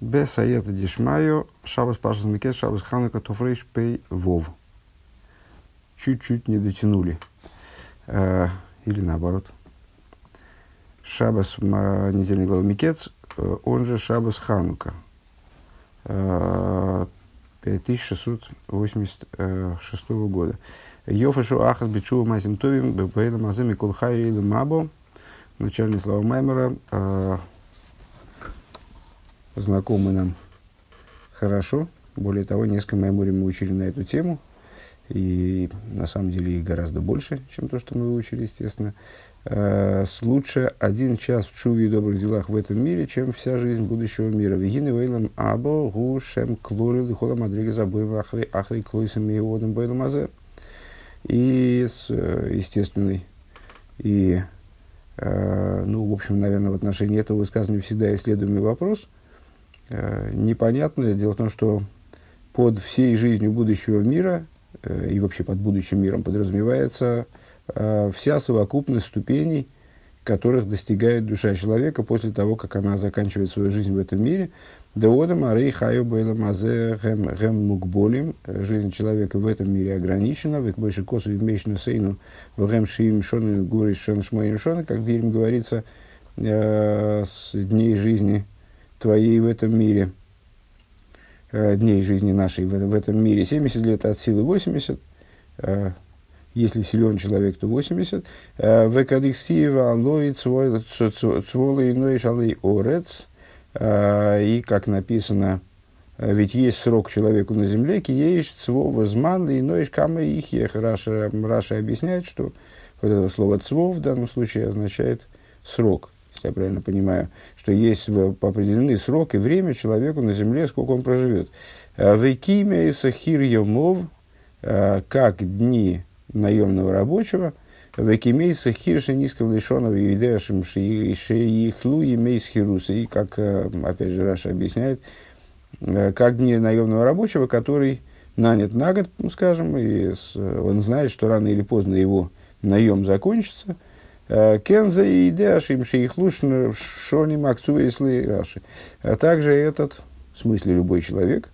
Без аета дишмаю, шабас пашас микет, шабас ханука туфрейш пей вов. Чуть-чуть не дотянули. Э, или наоборот. Шабас недельный глава Микец, э, он же Шабас Ханука. 5686 э, года. Йофашу Ахас Бичува Масим Товим Бейла Мазами Кулхай или Мабо. Начальные слова Маймера знакомы нам хорошо. Более того, несколько мемори мы учили на эту тему. И на самом деле их гораздо больше, чем то, что мы выучили, естественно. Э, лучше один час в чуве и добрых делах в этом мире, чем вся жизнь будущего мира. Вегины вейлам або гу шем клорил холам адрига забыл ахри ахри клойсами и одам бейлам азе. И с естественной и, э, ну, в общем, наверное, в отношении этого высказывания всегда исследуемый вопрос – э, непонятное. Дело в том, что под всей жизнью будущего мира э, и вообще под будущим миром подразумевается э, вся совокупность ступеней, которых достигает душа человека после того, как она заканчивает свою жизнь в этом мире. Деодам арей хаю мазе гэм мукболим. Жизнь человека в этом мире ограничена. Век больше косу вместе сейну в гэм шиим шоны гури шон шмоин шоны, как в говорится, э, с дней жизни твоей в этом мире, э, дней жизни нашей в, в этом мире, 70 лет от силы 80, э, если силен человек, то 80. Э, Векадиксиева алой цволы иной шалый орец. И, как написано, ведь есть срок человеку на земле, киеиш цвова зман иной кама их Раша, Раша объясняет, что вот это слово цвов в данном случае означает срок если я правильно понимаю, что есть определенный срок и время человеку на земле, сколько он проживет. Э, Вейкиме и сахир йомов, э, как дни наемного рабочего, Векимей сахир шенисков лишенов юидешим шеихлу имей схируса. И как, э, опять же, Раша объясняет, как дни наемного рабочего, который нанят на год, скажем, и он знает, что рано или поздно его наем закончится – Кенза и Идеашим Шейхлуш Шоним Акцу Раши. А также этот, в смысле любой человек,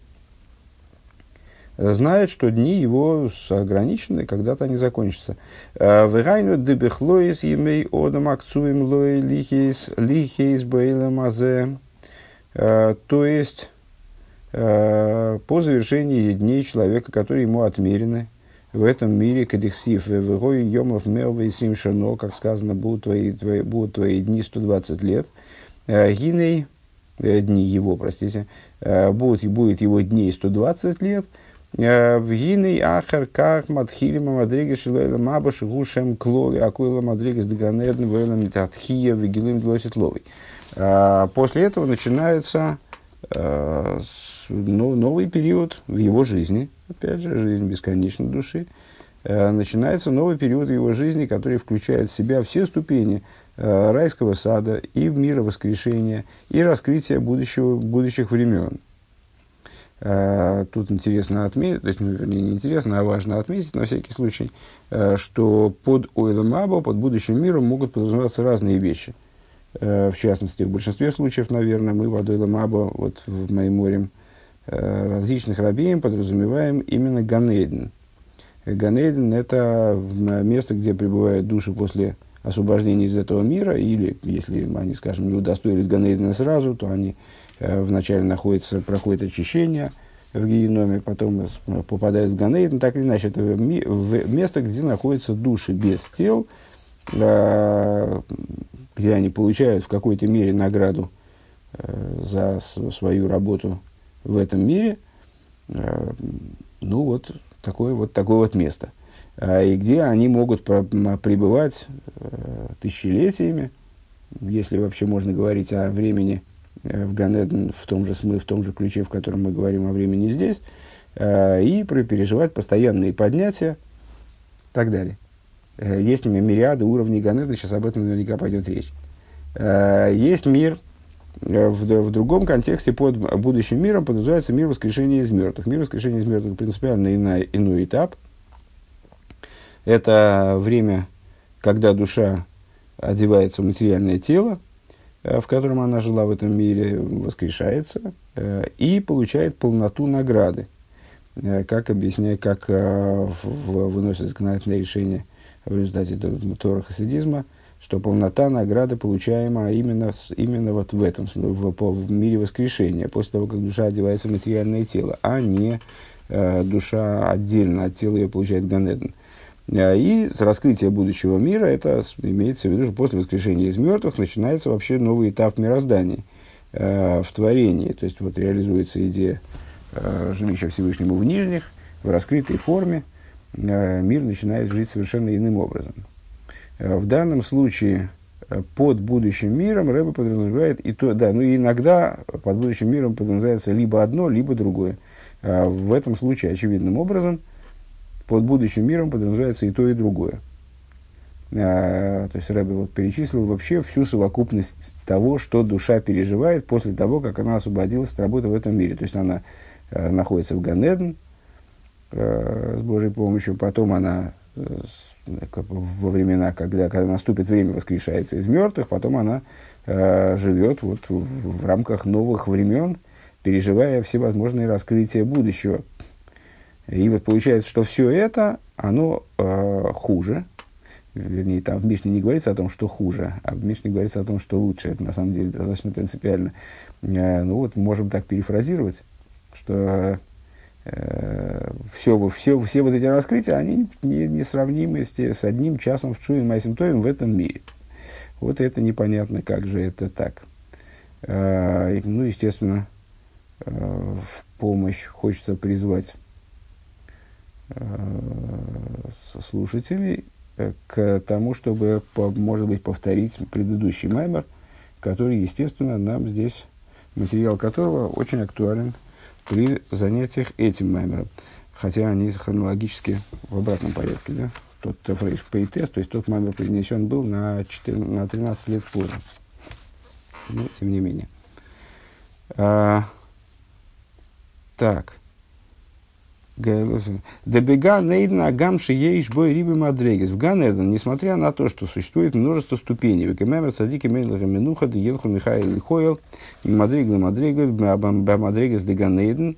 знает, что дни его ограничены, когда-то они закончатся. Вегайну дебехлоис емей одам акцуем лой лихейс лихейс бейлем азе. То есть, по завершении дней человека, которые ему отмерены, в этом мире кадихсив вегой йомов мелвы сим шано, как сказано, будут твои, твои, будут твои дни 120 лет. Э, гиней, э, дни его, простите, э, будут, будет его дней 120 лет. В гиней ахар как матхилима мадригес шилойла мабаш гушем клоли акуйла мадригес даганедн вэлам нитатхия вегилым длосит ловый. После этого начинается ну, новый период в его жизни, опять же, жизнь бесконечной души, э, начинается новый период его жизни, который включает в себя все ступени э, райского сада и мира воскрешения, и раскрытия будущего, будущих времен. Э, тут интересно отметить, то есть, ну, вернее, не интересно, а важно отметить на всякий случай, что под Ойлом Аба, под будущим миром могут подразумеваться разные вещи. В частности, в большинстве случаев, наверное, мы под Ойлом Аба, вот в Майморем, различных рабеем подразумеваем именно Ганейден. Ганейден – это место, где пребывают души после освобождения из этого мира, или, если они, скажем, не удостоились Ганейдена сразу, то они э, вначале находятся, проходят очищение в геноме, потом попадают в Ганейден, так или иначе, это место, где находятся души без тел, э, где они получают в какой-то мере награду за свою работу в этом мире, э, ну вот такое вот, такое вот место. А, и где они могут пребывать э, тысячелетиями, если вообще можно говорить о времени э, в Ганеден в том же смысле, в том же ключе, в котором мы говорим о времени здесь, и переживать постоянные поднятия и так далее. Есть мириады уровней Ганеда, сейчас об этом наверняка пойдет речь. Есть мир, в, в другом контексте под будущим миром подразумевается мир воскрешения из мертвых. Мир воскрешения из мертвых принципиально иной, иной этап. Это время, когда душа одевается в материальное тело, в котором она жила в этом мире, воскрешается и получает полноту награды. Как объясняет, как выносит законодательное решение в результате Тора хасидизма, что полнота награды получаема именно, именно вот в этом, в, в мире воскрешения, после того, как душа одевается в материальное тело, а не э, душа отдельно от тела ее получает Ганеден. Э, и с раскрытия будущего мира, это имеется в виду, что после воскрешения из мертвых начинается вообще новый этап мироздания э, в творении. То есть вот реализуется идея э, жилища Всевышнему в нижних, в раскрытой форме, э, мир начинает жить совершенно иным образом. Э, в данном случае э, под будущим миром Рэба подразумевает и то, да, ну иногда под будущим миром подразумевается либо одно, либо другое. Э, в этом случае, очевидным образом, под будущим миром подразумевается и то, и другое. То есть Рэбе вот перечислил вообще всю совокупность того, что душа переживает после того, как она освободилась от работы в этом мире. То есть она находится в Ганеден с Божьей помощью, потом она во времена, когда, когда наступит время, воскрешается из мертвых, потом она э, живет вот в, в рамках новых времен, переживая всевозможные раскрытия будущего. И вот получается, что все это, оно э, хуже. Вернее, там в Мишне не говорится о том, что хуже, а в Мишне говорится о том, что лучше. Это на самом деле достаточно принципиально. Э, ну вот, можем так перефразировать, что все, все, все вот эти раскрытия, они не, не с, с одним часом в Чуин Майсим Тоем в этом мире. Вот это непонятно, как же это так. Э, ну, естественно, э, в помощь хочется призвать э, слушателей к тому, чтобы, может быть, повторить предыдущий маймер, который, естественно, нам здесь, материал которого очень актуален при занятиях этим маймером. Хотя они хронологически в обратном порядке. Да? Тот фрейш пейтес, то есть тот маймер произнесен был на, 14, на 13 лет позже. Но тем не менее. А, так. Дебега нейдна гамши ейш бой рибы мадрегес. В Ганеден, несмотря на то, что существует множество ступеней, векемемер садики мейлаха минуха деелху михаил лихойл, мадригла мадригла, мадрегес де Ганеден.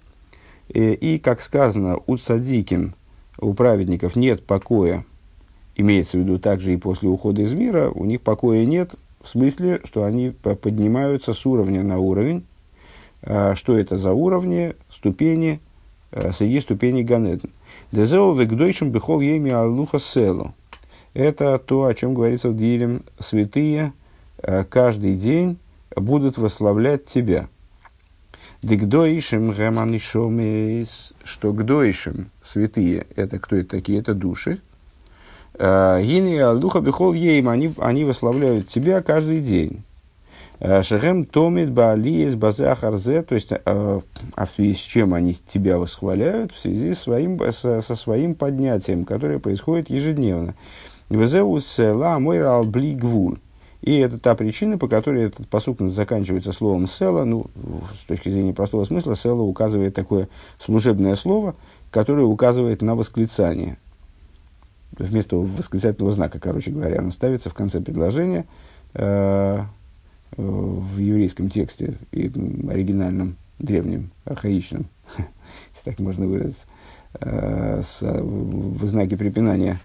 И, как сказано, у садиким, у праведников нет покоя, имеется в виду также и после ухода из мира, у них покоя нет, в смысле, что они поднимаются с уровня на уровень. А, что это за уровни, ступени, Э, среди ступеней Ганеден. Дезео вегдойшим бихол еми алуха селу. Это то, о чем говорится в Дилем. Святые э, каждый день будут восславлять тебя. Дегдойшим геманишомис, что гдойшим, святые, это кто это такие? Это души. Э, Гини алуха бихол ейм, они, они восславляют тебя каждый день. Э, Шехем томит баалиес базахарзе, то есть, э, а в связи с чем они тебя восхваляют? В связи своим, со, со своим поднятием, которое происходит ежедневно. Везеус ла мойра албли гвуль. И это та причина, по которой этот посук заканчивается словом «села». Ну, с точки зрения простого смысла, «села» указывает такое служебное слово, которое указывает на восклицание. Вместо восклицательного знака, короче говоря, оно ставится в конце предложения. Э, в еврейском тексте, и оригинальном, древнем, архаичном, если так можно выразиться, э, с, в знаке препинания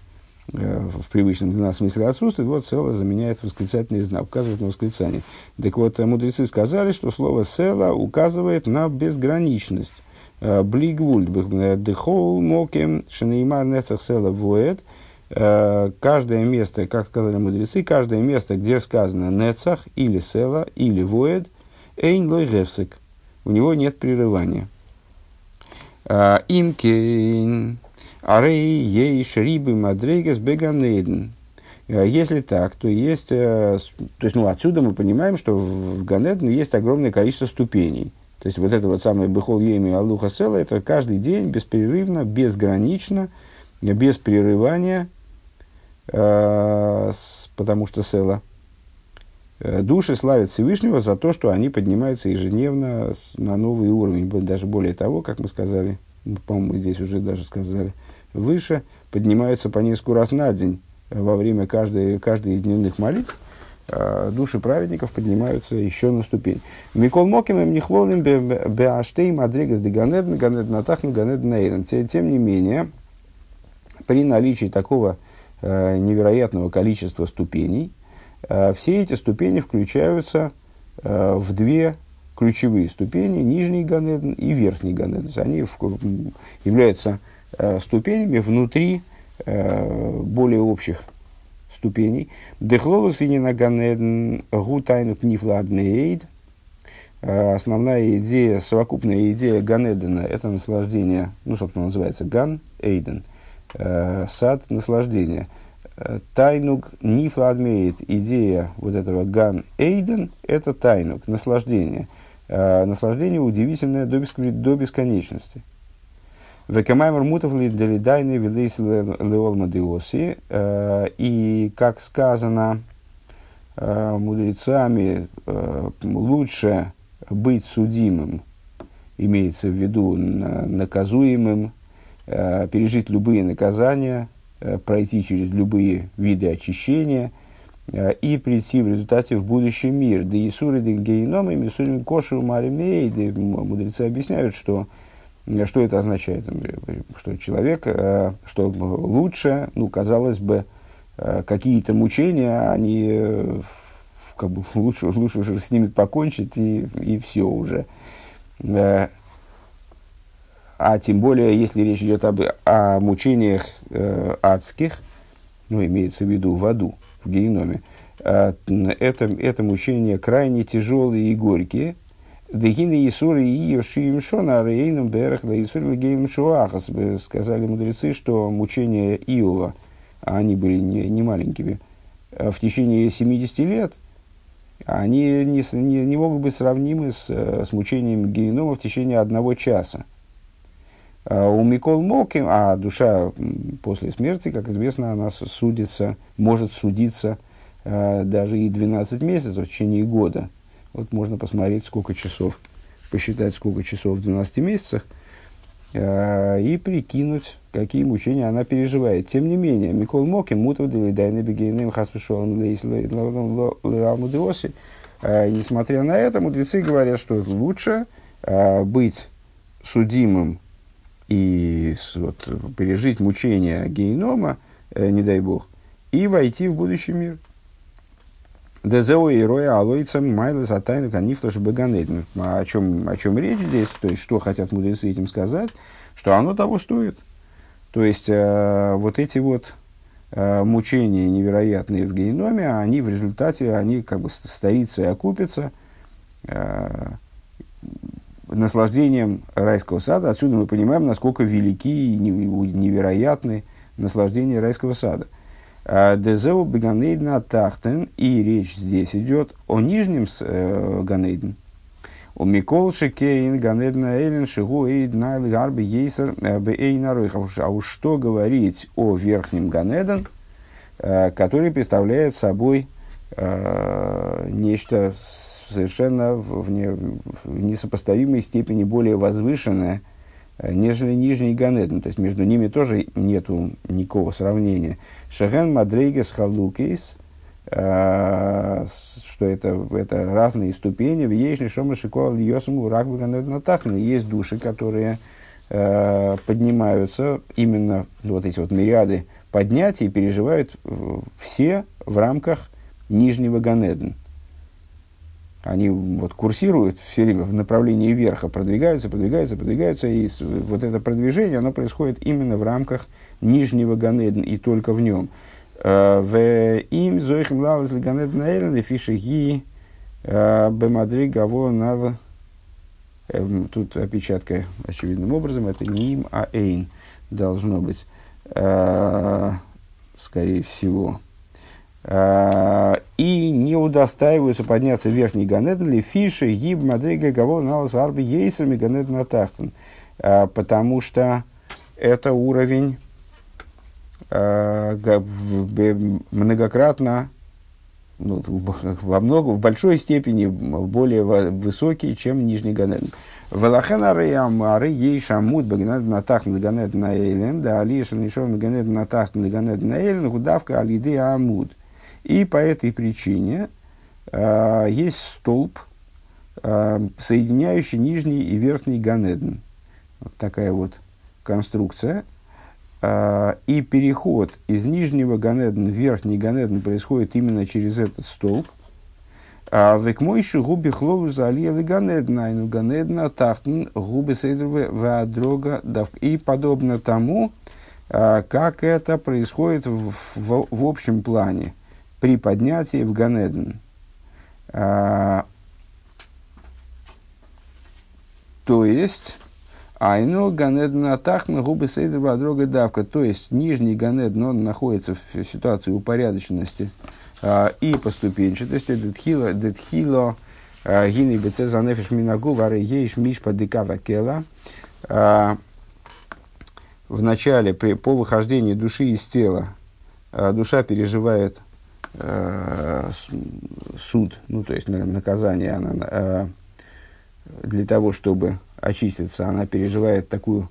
э, в привычном для нас смысле отсутствует, вот села заменяет восклицательный знак, указывает на восклицание. Так вот, мудрецы сказали, что слово села указывает на безграничность. Э, Блигвульд, дехол мокем, шанеймар нецах села Э, каждое место, как сказали мудрецы, каждое место, где сказано нецах или села или воед, эйн лой гевсик. У него нет прерывания. Э, Имкейн, арей ейш рибы мадрейгас беганейден. Э, если так, то есть, то есть, ну, отсюда мы понимаем, что в Ганеден есть огромное количество ступеней. То есть, вот это вот самое Бехол Еми Алуха Села, это каждый день беспрерывно, безгранично, без прерывания Э, потому что Села. Э, души славят Всевышнего за то, что они поднимаются ежедневно на новый уровень. Даже более того, как мы сказали, ну, по-моему, здесь уже даже сказали, выше, поднимаются по несколько раз на день во время каждой, каждой из дневных молитв. э, души праведников поднимаются еще на ступень. Микол Моким им нехлоным беаштей мадригас де ганедн, ганедн атахну. Тем не менее, при наличии такого э, невероятного количества ступеней, э, все эти ступени включаются э, в две ключевые ступени, нижний Ганеден и верхний Ганеден. Они являются э, ступенями внутри э, более общих ступеней. Дехлолус и на Ганеден гу тайну книфладнейд. Э, основная идея, совокупная идея Ганедена – это наслаждение, ну, собственно, называется Ган Эйден, э, сад наслаждения. Э, тайнук нифладмеет, идея вот этого Ган Эйден – это тайнук, наслаждение – э, наслаждение удивительное до, до бесконечности. Векамаймер мутов лидайны велейс леолмадиоси. Э, и, как сказано э, мудрецами, э, лучше быть судимым, имеется в виду наказуемым, пережить любые наказания, пройти через любые виды очищения – Э, и прийти в результате в будущий мир. Да Исуры, да Гейном, и Мисурим Кошу Маримей, да мудрецы объясняют, что, э, что это означает, что человек, э, что лучше, ну, казалось бы, какие-то мучения, они как бы лучше, лучше уже с ними покончить и, и все уже. А тем более, если речь идет об, о мучениях э, адских, ну, имеется в виду в аду, в геноме, а, это, это мучения крайне тяжелые и горькие. Дегины Исуры и Йошиим Шона Рейном Берах да Исуры Гейм Шуахас. Сказали мудрецы, что мучения Иова, они были не, не маленькими, а в течение 70 лет, они не, не, не могут быть сравнимы с, с мучением генома в течение одного часа. У Микол Моким, а душа после смерти, как известно, она судится, может судиться э, даже и 12 месяцев в течение года. Вот можно посмотреть, сколько часов, посчитать, сколько часов в 12 месяцах, э, и прикинуть, какие мучения она переживает. Тем не менее, Микол Моким, Мутов Делидайна Бегейным Хаспешолом Лейсламудиоси, э, несмотря на это, мудрецы говорят, что лучше быть судимым и вот, пережить мучения генома, э, не дай бог, и войти в будущий мир. Дезео и роя алоицам майла за тайну канифлаш баганейден. О чем, о чем речь здесь, то есть, что хотят мудрецы этим сказать, что оно того стоит. То есть, э, вот эти вот э, мучения невероятные в геноме, они в результате, они как бы старится и окупятся, э, наслаждением райского сада. Отсюда мы понимаем, насколько велики и невероятны наслаждения райского сада. А, Дезеу Беганейдна Тахтен, и речь здесь идет о нижнем э. ומכל שכן גן עדן העליון שהוא עוד נעלה הרבה יותר э, באין ערוך. А уж что говорить о верхнем גן עדן, э, который представляет собой э, нечто совершенно в, не, в несопоставимой степени более возвышенное, э, нежели нижний גן עדן. То есть между ними тоже нет никакого сравнения. שהן מדריגות חלוקות, э, что это, это разные ступени. В Ейшни Шома Шикола Йосаму Ракбу Ганеден Тахна. Есть души, которые э, поднимаются именно вот эти вот мириады поднятий переживают все в рамках нижнего Ганеден они вот курсируют все время в направлении верха, продвигаются, продвигаются, продвигаются, и вот это продвижение, оно происходит именно в рамках нижнего Ганеден и только в нем. Э, в им зоихим лалас Ганеден эйлен фиши ги э, бемадри гаво надо эм, Тут опечатка очевидным образом, это не им, а эйн должно быть, э, скорее всего. А, и не удостаиваются подняться в верхний Ганеден ли фиши гиб мадрига гавол налас арби ейсами Ганеден атахтен. А, потому что это уровень а, многократно, ну, во много, в большой степени более высокий, чем нижний Ганеден. Велахен ары ары ей шамут багнед натах ганед на эйлен, да алиша нишон ганед натах ганед на эйлен, гудавка алиды амуд. И по этой причине э, есть столб, э, соединяющий нижний и верхний Ганеден. Вот такая вот конструкция. Э, и переход из нижнего Ганедена в верхний Ганеден происходит именно через этот столб. Век мойши губи хлову залили Ганедна, и Ганедна тахтен губи сейдрове вадрога И подобно тому, как это происходит в, в, в общем плане при поднятии в Ганеден. А, то есть, Айну Ганеден Атахна губы Сейдер дорога давка. То есть, нижний Ганеден, он находится в ситуации упорядоченности а, и поступенчатости. Детхило, детхило, гини беце занефиш минагу, вары ейш мишпа декава кела в начале, при, по выхождении души из тела, э, душа переживает э, суд, ну, то есть наказание, она, э, для того, чтобы очиститься, она переживает такую,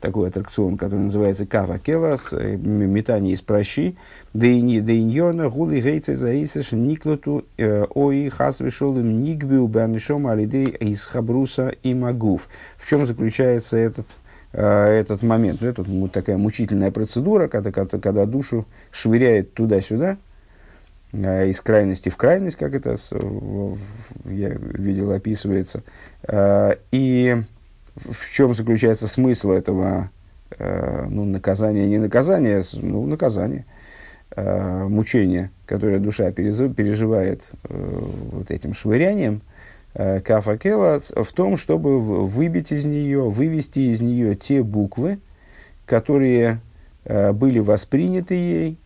такой аттракцион, который называется кава келас, э, метание из прощи, дейньона, гули гейце заисеш никлоту э, ои хас вишолым нигбиу банишом алидей из хабруса и магув. В чем заключается этот этот момент. Ну, это такая мучительная процедура, когда, когда, душу швыряет туда-сюда, из крайности в крайность, как это я видел, описывается. Э, и в чем заключается смысл этого ну, наказания, не наказания, ну, наказания, мучения, которое душа переживает вот этим швырянием, Э, Кафакела в том, чтобы выбить из нее, вывести из нее те буквы, которые э, были восприняты ей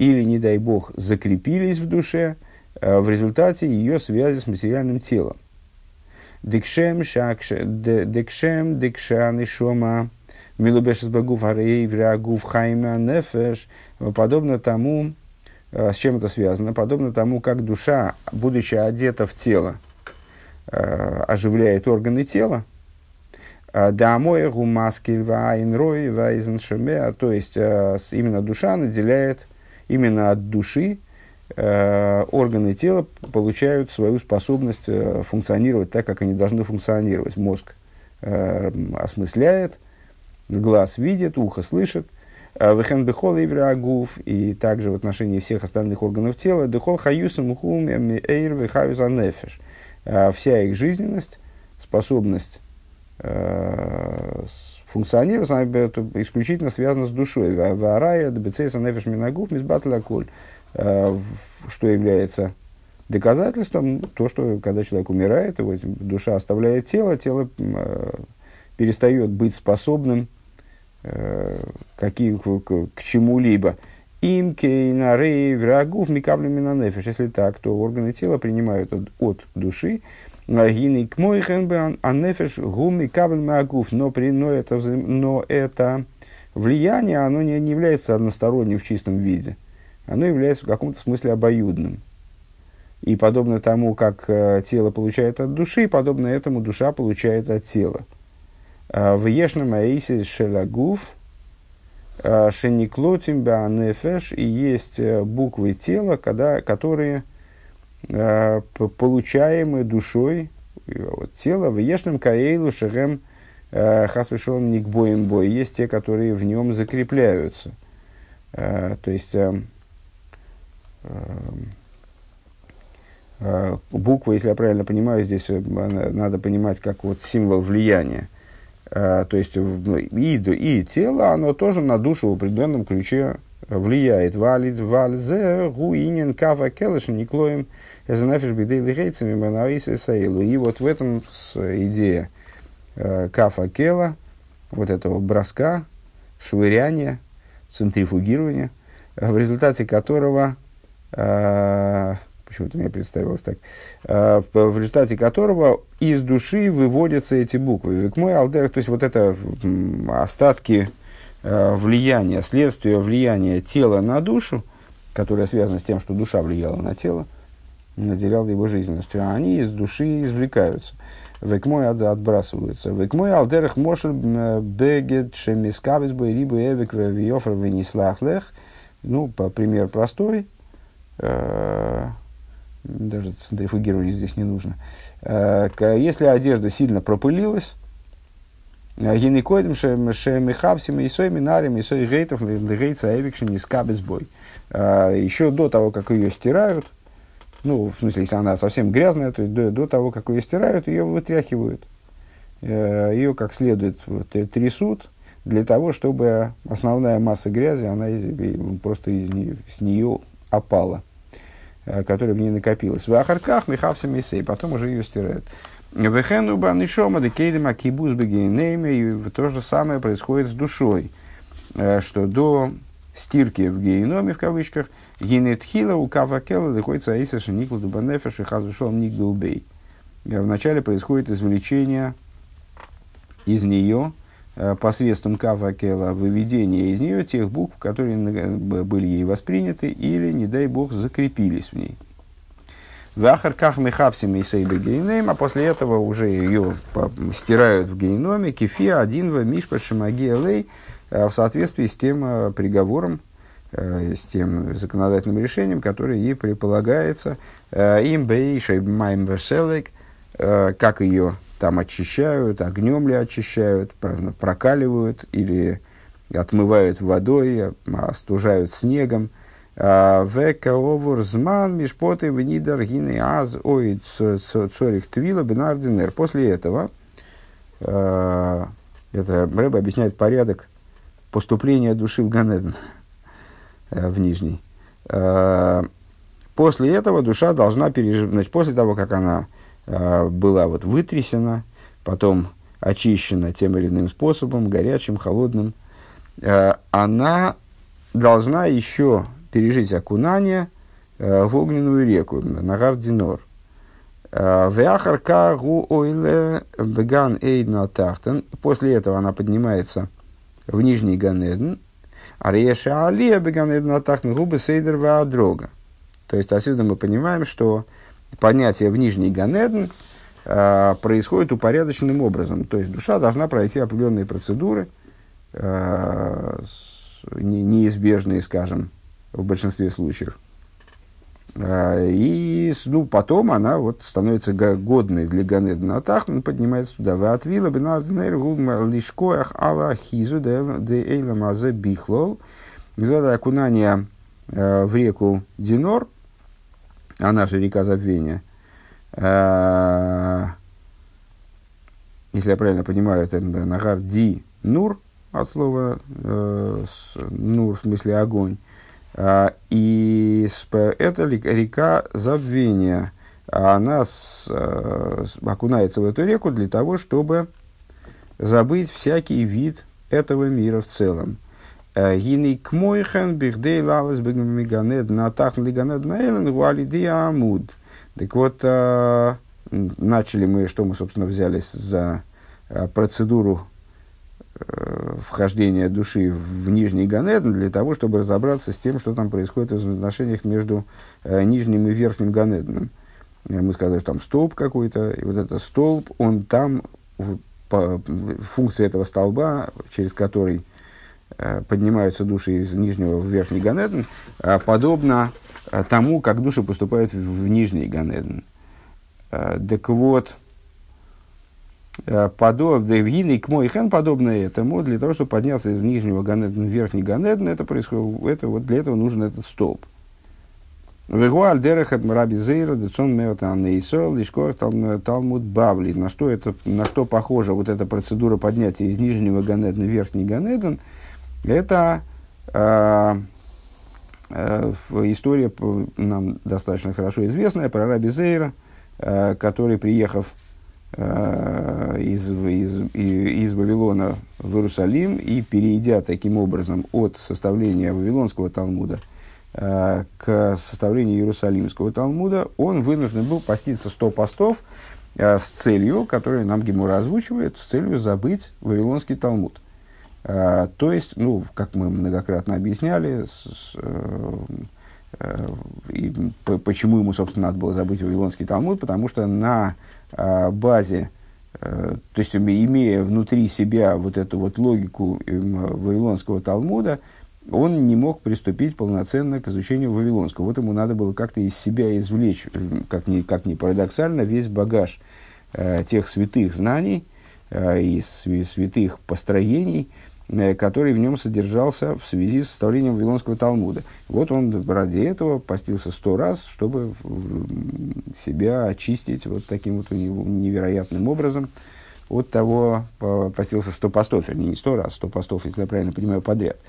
или, не дай бог, закрепились в душе э, в результате ее связи с материальным телом. Декшем, декшем, декшан и шома, милубешес багуф арей, врагуф хайма нефеш, подобно тому, с чем это связано, подобно тому, как душа, будучи одета в тело, Э, оживляет органы тела. А Дамоя гумаскель ваинрой вайзеншеме, то есть э, именно душа наделяет, именно от души э, органы тела получают свою способность функционировать так, как они должны функционировать. Мозг осмысляет, глаз видит, ухо слышит, Вехен бехол агуф, и также в отношении всех остальных органов тела, дехол хаюсам ухум эйр вехаюза нефеш. А вся их жизненность, способность э, функционировать, она исключительно связана с душой. Варая, дбецейса, нефиш, минагуф. Э, что является доказательством, то, что когда человек умирает, его душа оставляет тело, тело э, перестает быть способным э, какие, к, к, чему-либо. Им кейнарей врагов микаблем на нефиш. Если так, то органы тела принимают от, от души. Гины к мой а нефиш гуми кабль магуф. Но, при, но, это, но это влияние, оно не, не является односторонним в чистом виде. Оно является в каком-то смысле обоюдным. И подобно тому, как э, тело получает от души, подобно этому душа получает от тела. Э, в Ешном Аисе Шелагуф – Э, Шениклотим Беанефеш, и есть буквы тела, когда, которые получаемы душой вот, тела в Ешном Каэйлу Шерем Хасвешон Никбоем Бой. Есть те, которые в нем закрепляются. То есть буква, если я правильно понимаю, здесь надо понимать как вот символ влияния. То есть ну, и, и тело, оно тоже на душу в определенном ключе влияет. Валит, вальзе, гуинен, кава, келеш, никлоем, эзенафиш, И вот в этом идея э, кафа кела, вот этого броска, швыряния, центрифугирования, в результате которого э, почему-то мне представилось так, э, в, результате которого из души выводятся эти буквы. Век мой алдер, то есть вот это остатки влияния, следствие влияния тела на душу, которое связано с тем, что душа влияла на тело, наделяла его жизненностью, а они из души извлекаются. Век мой отбрасываются. Век мой алдерах мошер бегет шемискавис бой рибу эвек венислахлех. Ну, по пример простой. Э, даже центрифугирование здесь не нужно. Если одежда сильно пропылилась, Гинекоидом шемихавсим и сой минарим и сой гейтов легейца эвикшин не скабезбой. Еще до того, как ее стирают, ну, в смысле, если она совсем грязная, то до, до того, как ее стирают, ее вытряхивают. Ее как следует трясут, для того, чтобы основная масса грязи, она просто из нее, с нее опала, которая в ней накопилась. В ахарках михавсим и потом уже ее стирают. Вехену банишома декейдема кибуз бегейнейме, и то же самое происходит с душой, э, что до стирки в геноме, в кавычках, генетхила у кавакела находится аиса шеникла дубанефеш и хазвушом нигдулбей. Э, вначале происходит извлечение из нее э, посредством кавакела, выведение из нее тех букв, которые были ей восприняты или, не дай бог, закрепились в ней. Вахарках мехапсим и сейбе гейнейм, а после этого уже ее стирают в гейноме, кефия один в мишпа шимаги лей, э, в соответствии с тем приговором, с тем законодательным решением, которое ей предполагается, им бейшей майм веселек, как ее там очищают, огнем ли очищают, прокаливают или отмывают водой, остужают снегом – Векаовур зман мишпоты внидар гины аз ой цорих твила бенардинер. После этого, это Рэб объясняет порядок поступления души в Ганеден, в Нижний. После этого душа должна пережить, значит, после того, как она была вот вытрясена, потом очищена тем или иным способом, горячим, холодным, она должна еще пережить окунание э, в огненную реку, Нагар Динор. Э. После этого она поднимается в Нижний Ганеден. Ареша алия беган эйдна тахтен губы сейдер дрога. То есть отсюда мы понимаем, что понятие в Нижний Ганеден э, происходит упорядоченным образом. То есть душа должна пройти определенные процедуры, э, неизбежные, скажем, в большинстве случаев. А, и ну, потом она вот становится годной для Ганеда Натах, он поднимается туда. Вы отвила бы лишкоях ала хизу де эйла мазе бихлол. Это окунание э, в реку Динор, а наша река забвения, э, если я правильно понимаю, это Нагар Ди Нур, от слова э, Нур, в смысле огонь, и это река забвения. Она э, окунается в эту реку для того, чтобы забыть всякий вид этого мира в целом. Э, Гини кмойхен бихдей лалас бигмиганед натах лиганед наэлен гуалиди амуд. Так вот, начали мы, что мы, собственно, взялись за процедуру Э, вхождения души в Нижний Ганеден для того, чтобы разобраться с тем, что там происходит в взаимоотношениях между э, Нижним и Верхним Ганеденом. Э, мы сказали, что там столб какой-то, и вот этот столб, он там, в, по, функция этого столба, через который поднимаются души из Нижнего в Верхний Ганеден, подобно тому, как души поступают в, в Нижний Ганеден. Так вот, Э, подобное, к мой хен подобное этому, для того, чтобы подняться из нижнего ганедна в верхний ганедн, это происходит, это, вот для этого нужен этот столб. Вегуаль дерехат раби зейра децон меотан нейсол лишкор талмуд бавли. На что, это, на что похожа вот эта процедура поднятия из нижнего ганедна в верхний ганедн? Это э, э, история нам достаточно хорошо известная про раби Зейра, э, который, приехав из, из, из Вавилона в Иерусалим и перейдя таким образом от составления Вавилонского Талмуда э, к составлению Иерусалимского Талмуда, он вынужден был поститься 100 постов э, с целью, которую нам Гемура озвучивает, с целью забыть Вавилонский Талмуд. То есть, ну, как мы многократно объясняли, с, с, и почему ему, собственно, надо было забыть Вавилонский Талмуд, потому что на базе, э, то есть имея внутри себя вот эту вот логику эм, Вавилонского Талмуда, он не мог приступить полноценно к изучению Вавилонского. Вот ему надо было как-то из себя извлечь, как ни, как ни парадоксально, весь багаж э, тех святых знаний э, и святых построений, э, который в нем содержался в связи с составлением Вавилонского Талмуда. Вот он ради этого постился сто раз, чтобы себя очистить вот таким вот невероятным образом от того, постился сто постов, вернее, не сто раз, сто постов, если я правильно понимаю, подряд –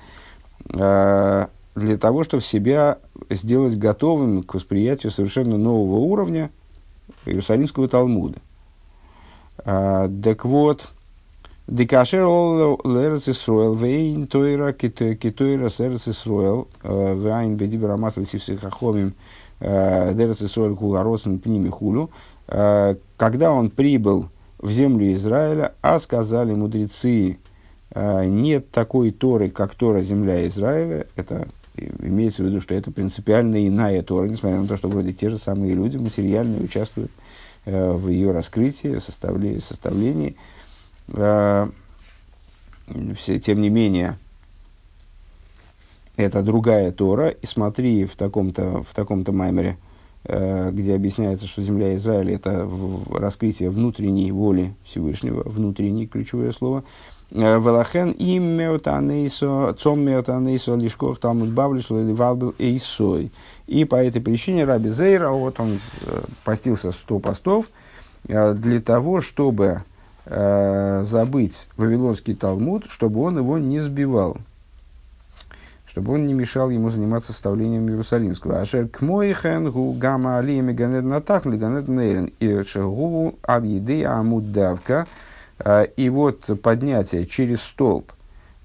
Э, для того, чтобы себя сделать готовым к восприятию совершенно нового уровня Иерусалимского Талмуда. Так вот, Декашер ол лерец Исруэл, вейн тойра китойра серец Исруэл, э, вейн бедибер амасл сивсихахомим, э, дерец Исруэл куларосен пними хулю. Когда он прибыл в землю Израиля, а сказали мудрецы, нет такой Торы, как Тора земля Израиля. Это имеется в виду, что это принципиально иная Тора, несмотря на то, что вроде те же самые люди материально участвуют э, в ее раскрытии, составлении. составлении. Э, все, тем не менее, это другая Тора. И смотри в таком-то, в таком-то маймере, э, где объясняется, что земля Израиля – это раскрытие внутренней воли Всевышнего, внутреннее ключевое слово – Велахен им меотанейсо, цом меотанейсо лишкох талмуд бавлиш ливалбил эйсой. И по этой причине Раби Зейра, вот он э, постился 100 постов, э, для того, чтобы э, забыть Вавилонский Талмуд, чтобы он его не сбивал, чтобы он не мешал ему заниматься составлением Иерусалимского. Ашер кмойхен гу гама алиями ганед натах ганед нейрен. И шагу ад еды амуд давка – а, и вот поднятие через столб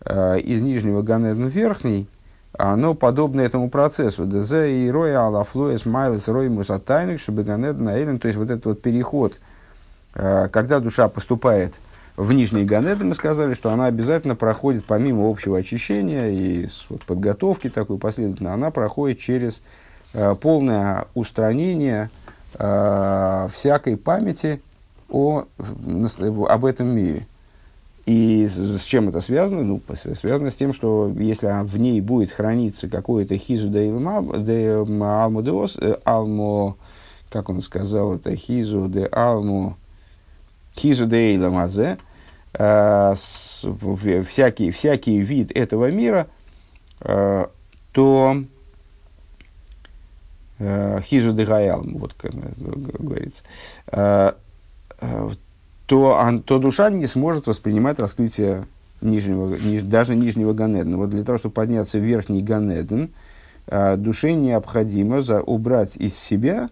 а, из нижнего Ганеден в верхний, оно подобно этому процессу. ДЗ и роя алафлоес майлес роймус атайник, чтобы Ганеден аэлен, то есть вот этот вот переход, а, когда душа поступает в нижний Ганеден, мы сказали, что она обязательно проходит, помимо общего очищения и подготовки такой последовательно, она проходит через полное устранение всякой памяти о, об этом мире. И с, чем это связано? Ну, связано с тем, что если в ней будет храниться какое-то хизу де э, алмо, как он сказал, это хизу де алмо, хизу де иламазе, э, всякий, всякий вид этого мира, э, то хизу де вот как говорится, Э, то, то душа не сможет воспринимать раскрытие нижнего, ниж, даже нижнего Ганедена. Вот для того, чтобы подняться в верхний Ганеден, э, душе необходимо за, убрать из себя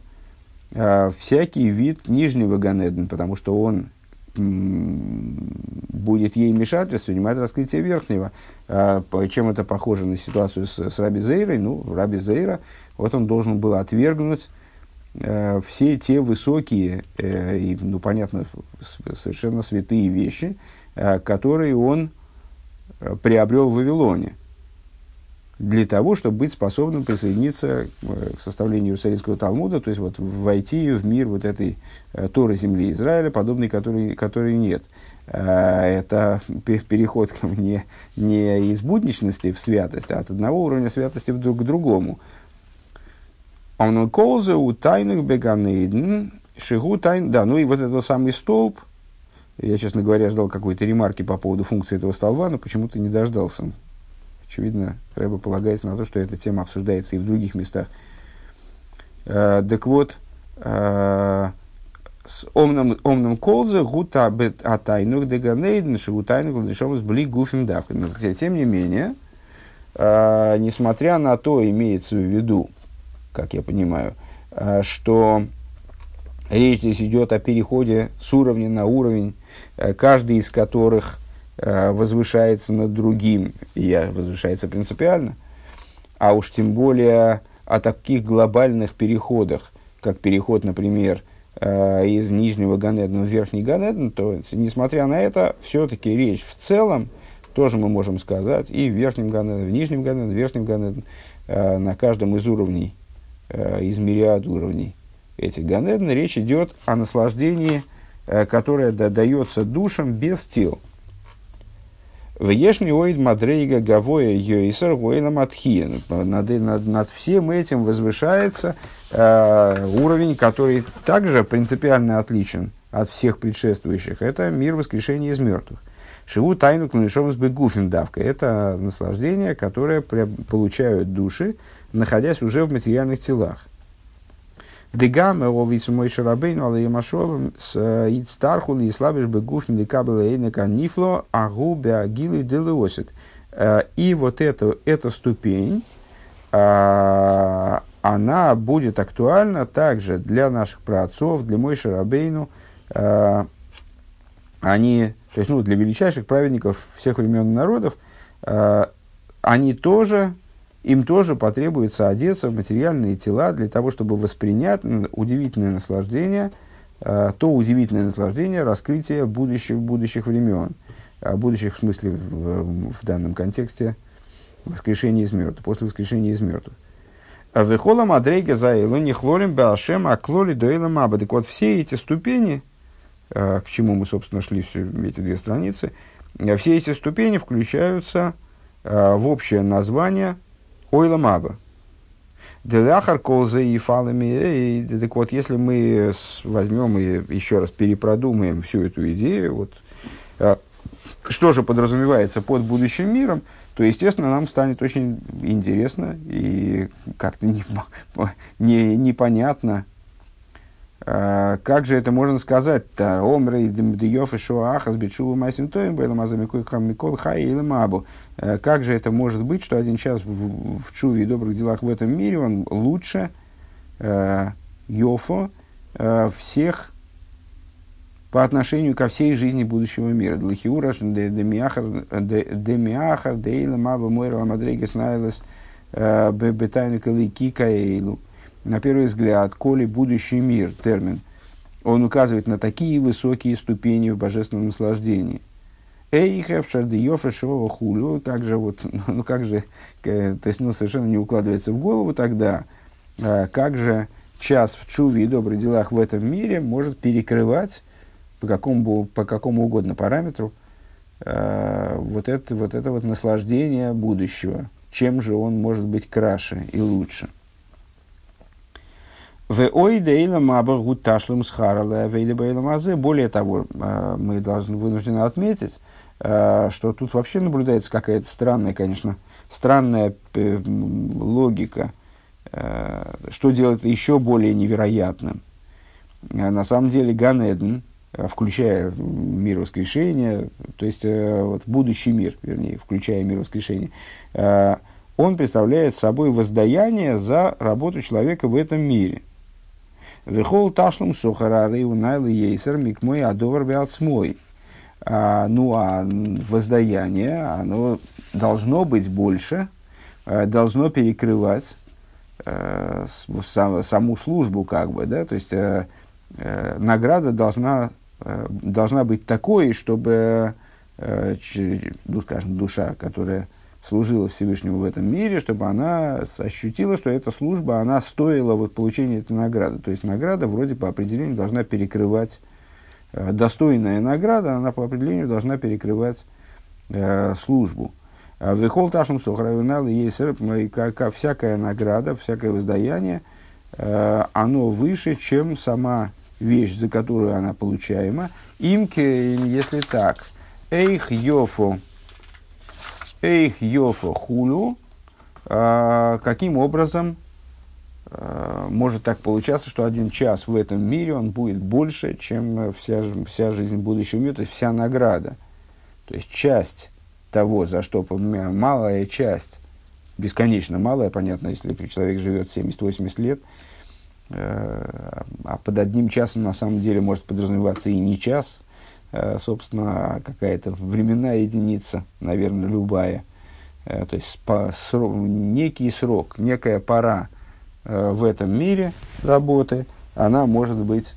э, всякий вид нижнего Ганедена, потому что он будет ей мешать воспринимать раскрытие верхнего. Чем это похоже на ситуацию с, с Раби Зейрой? Ну, Раби Зейра, вот он должен был отвергнуть Э, все те высокие э, и, ну, понятно, совершенно святые вещи, э, которые он приобрел в Вавилоне для того, чтобы быть способным присоединиться к составлению Иерусалимского Талмуда, то есть вот войти в мир вот этой Торы земли Израиля, подобной которой, которой нет. Это переход не, не из будничности в святость, а от одного уровня святости к другому – он колзе у тайных беганейден, шигу тайн, да, ну и вот этот самый столб, я, честно говоря, ждал какой-то ремарки по поводу функции этого столба, но почему-то не дождался. Очевидно, Рэба полагается на то, что эта тема обсуждается и в других местах. Э, так вот, э, с омным, омным колзе гута бет атайнух деганейден шигутайнух ладышом с бли гуфим давками. Тем не менее, э, несмотря на то, имеется в виду, как я понимаю, э, что речь здесь идет о переходе с уровня на уровень, э, каждый из которых возвышается над другим, и возвышается принципиально, а уж тем более о таких глобальных переходах, как переход, например, из нижнего Ганедна в верхний Ганедн, то, несмотря на это, все-таки речь в целом, тоже мы можем сказать, и в верхнем Ганедне, в нижнем Ганедне, в верхнем Ганедне, на каждом из уровней э, из мириад уровней этих Ганеден, речь идет о наслаждении, э, которое да, дается душам без тел. Вешний оид мадрейга гавоя йойсер гойла матхия. Над, над, над всем этим возвышается э, уровень, который также принципиально отличен от всех предшествующих. Это мир воскрешения из мертвых. Шиву тайну кланишом с бегуфин давка. Это наслаждение, которое получают души, находясь уже в материальных телах. Дегаме овис мой шарабейн, але я машол с ицтархул и слабишь бегуфин декабела эйнека нифло, агу беагилу делеосит. И вот это, эта ступень, она будет актуальна также для наших праотцов, для Мой Шарабейну. Они то есть, ну, для величайших праведников всех времен и народов, э, они тоже, им тоже потребуется одеться в материальные тела для того, чтобы воспринять удивительное наслаждение, э, то удивительное наслаждение раскрытия будущих, будущих времен, э, будущих в смысле в, в данном контексте воскрешения из мертвых, после воскрешения из мертвых. Вехола мадрейга заилу нихлорим беашем аклоли доила маба. Так вот, все эти ступени – Э, к чему мы, собственно, шли все эти две страницы, все эти ступени включаются в общее название Ойла Маба. Деляхар колза и фалами. Так вот, если мы возьмем и еще раз перепродумаем всю эту идею, вот, что же подразумевается под будущим миром, то, естественно, нам станет очень интересно и как-то не, не, непонятно, как же это можно сказать-то? Омрей дьёф и шоахас бичуву майсим тоем бэлам азамикуй микол хай или мабу. А, как же это может быть, что один час в, в чуве и добрых делах в этом мире он лучше э, Йофо э, всех по отношению ко всей жизни будущего мира. Длахиураш демиахар дейла маба мойра ламадрегес найлес бетайну калики каэйлу на первый взгляд, коли будущий мир, термин, он указывает на такие высокие ступени в божественном наслаждении. Эйхев шардиёфа шова хулю, как же вот, ну как же, то есть, ну совершенно не укладывается в голову тогда, а, как же час в чуве и добрых делах в этом мире может перекрывать по какому, по какому угодно параметру э, вот, это, вот это вот наслаждение будущего. Чем же он может быть краше и лучше? Более того, э, мы должны вынуждены отметить, э, что тут вообще наблюдается какая-то странная, конечно, странная э, логика, что делает еще более невероятным. На самом деле Ганеден, включая мир воскрешения, то есть вот будущий мир, вернее, включая мир воскрешения, он представляет собой воздаяние за работу человека в этом мире – Вехол ташлум сухара рейу найлы ейсер микмой адовар беалцмой. А, ну, а воздаяние, оно должно быть больше, а, должно перекрывать сам, саму службу, как бы, да, то есть а, награда должна, должна быть такой, чтобы, ну, скажем, душа, которая служила Всевышнему в этом мире, чтобы она ощутила, что эта служба, она стоила вот получения этой награды. То есть награда вроде по определению должна перекрывать, э, достойная награда, она по определению должна перекрывать э, службу. А Вехол ташем сохравинал есть как всякая награда, всякое воздаяние, э, оно выше, чем сама вещь, за которую она получаема. Имке, если так, эйх йофу, Эйх Йофа Хулю, а, каким образом а, может так получаться, что один час в этом мире он будет больше, чем вся, вся жизнь будущего мира, то есть вся награда. То есть часть того, за что малая часть, бесконечно малая, понятно, если человек живет 70-80 лет, э, а под одним часом на самом деле может подразумеваться и не час, собственно, какая-то временная единица, наверное, любая, э, то есть по, срок, некий срок, некая пора э, в этом мире работы, она может быть,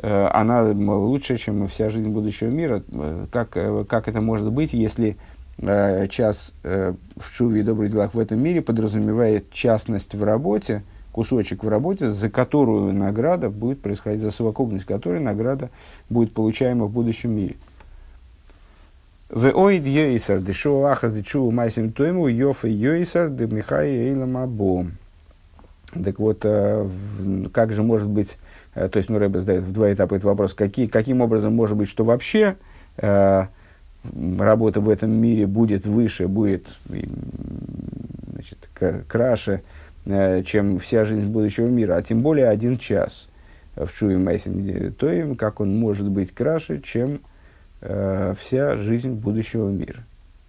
она лучше, чем вся жизнь будущего мира. Как, как это может быть, если час в чуве и добрых делах в этом мире подразумевает частность в работе, кусочек в работе, за которую награда будет происходить, за совокупность которой награда будет получаема в будущем мире. В оид йойсар, дышу ахас дычу майсим тойму, йофа йойсар, да михай эйлам або. Так вот, э, как же может быть, э, то есть, ну, Рэбе задает в два этапа этот вопрос, какие, каким образом может быть, что вообще э, работа в этом мире будет выше, будет значит, краше, чем вся жизнь будущего мира, а тем более один час в Шуе Майсим Тоим, как он может быть краше, чем э, вся жизнь будущего мира.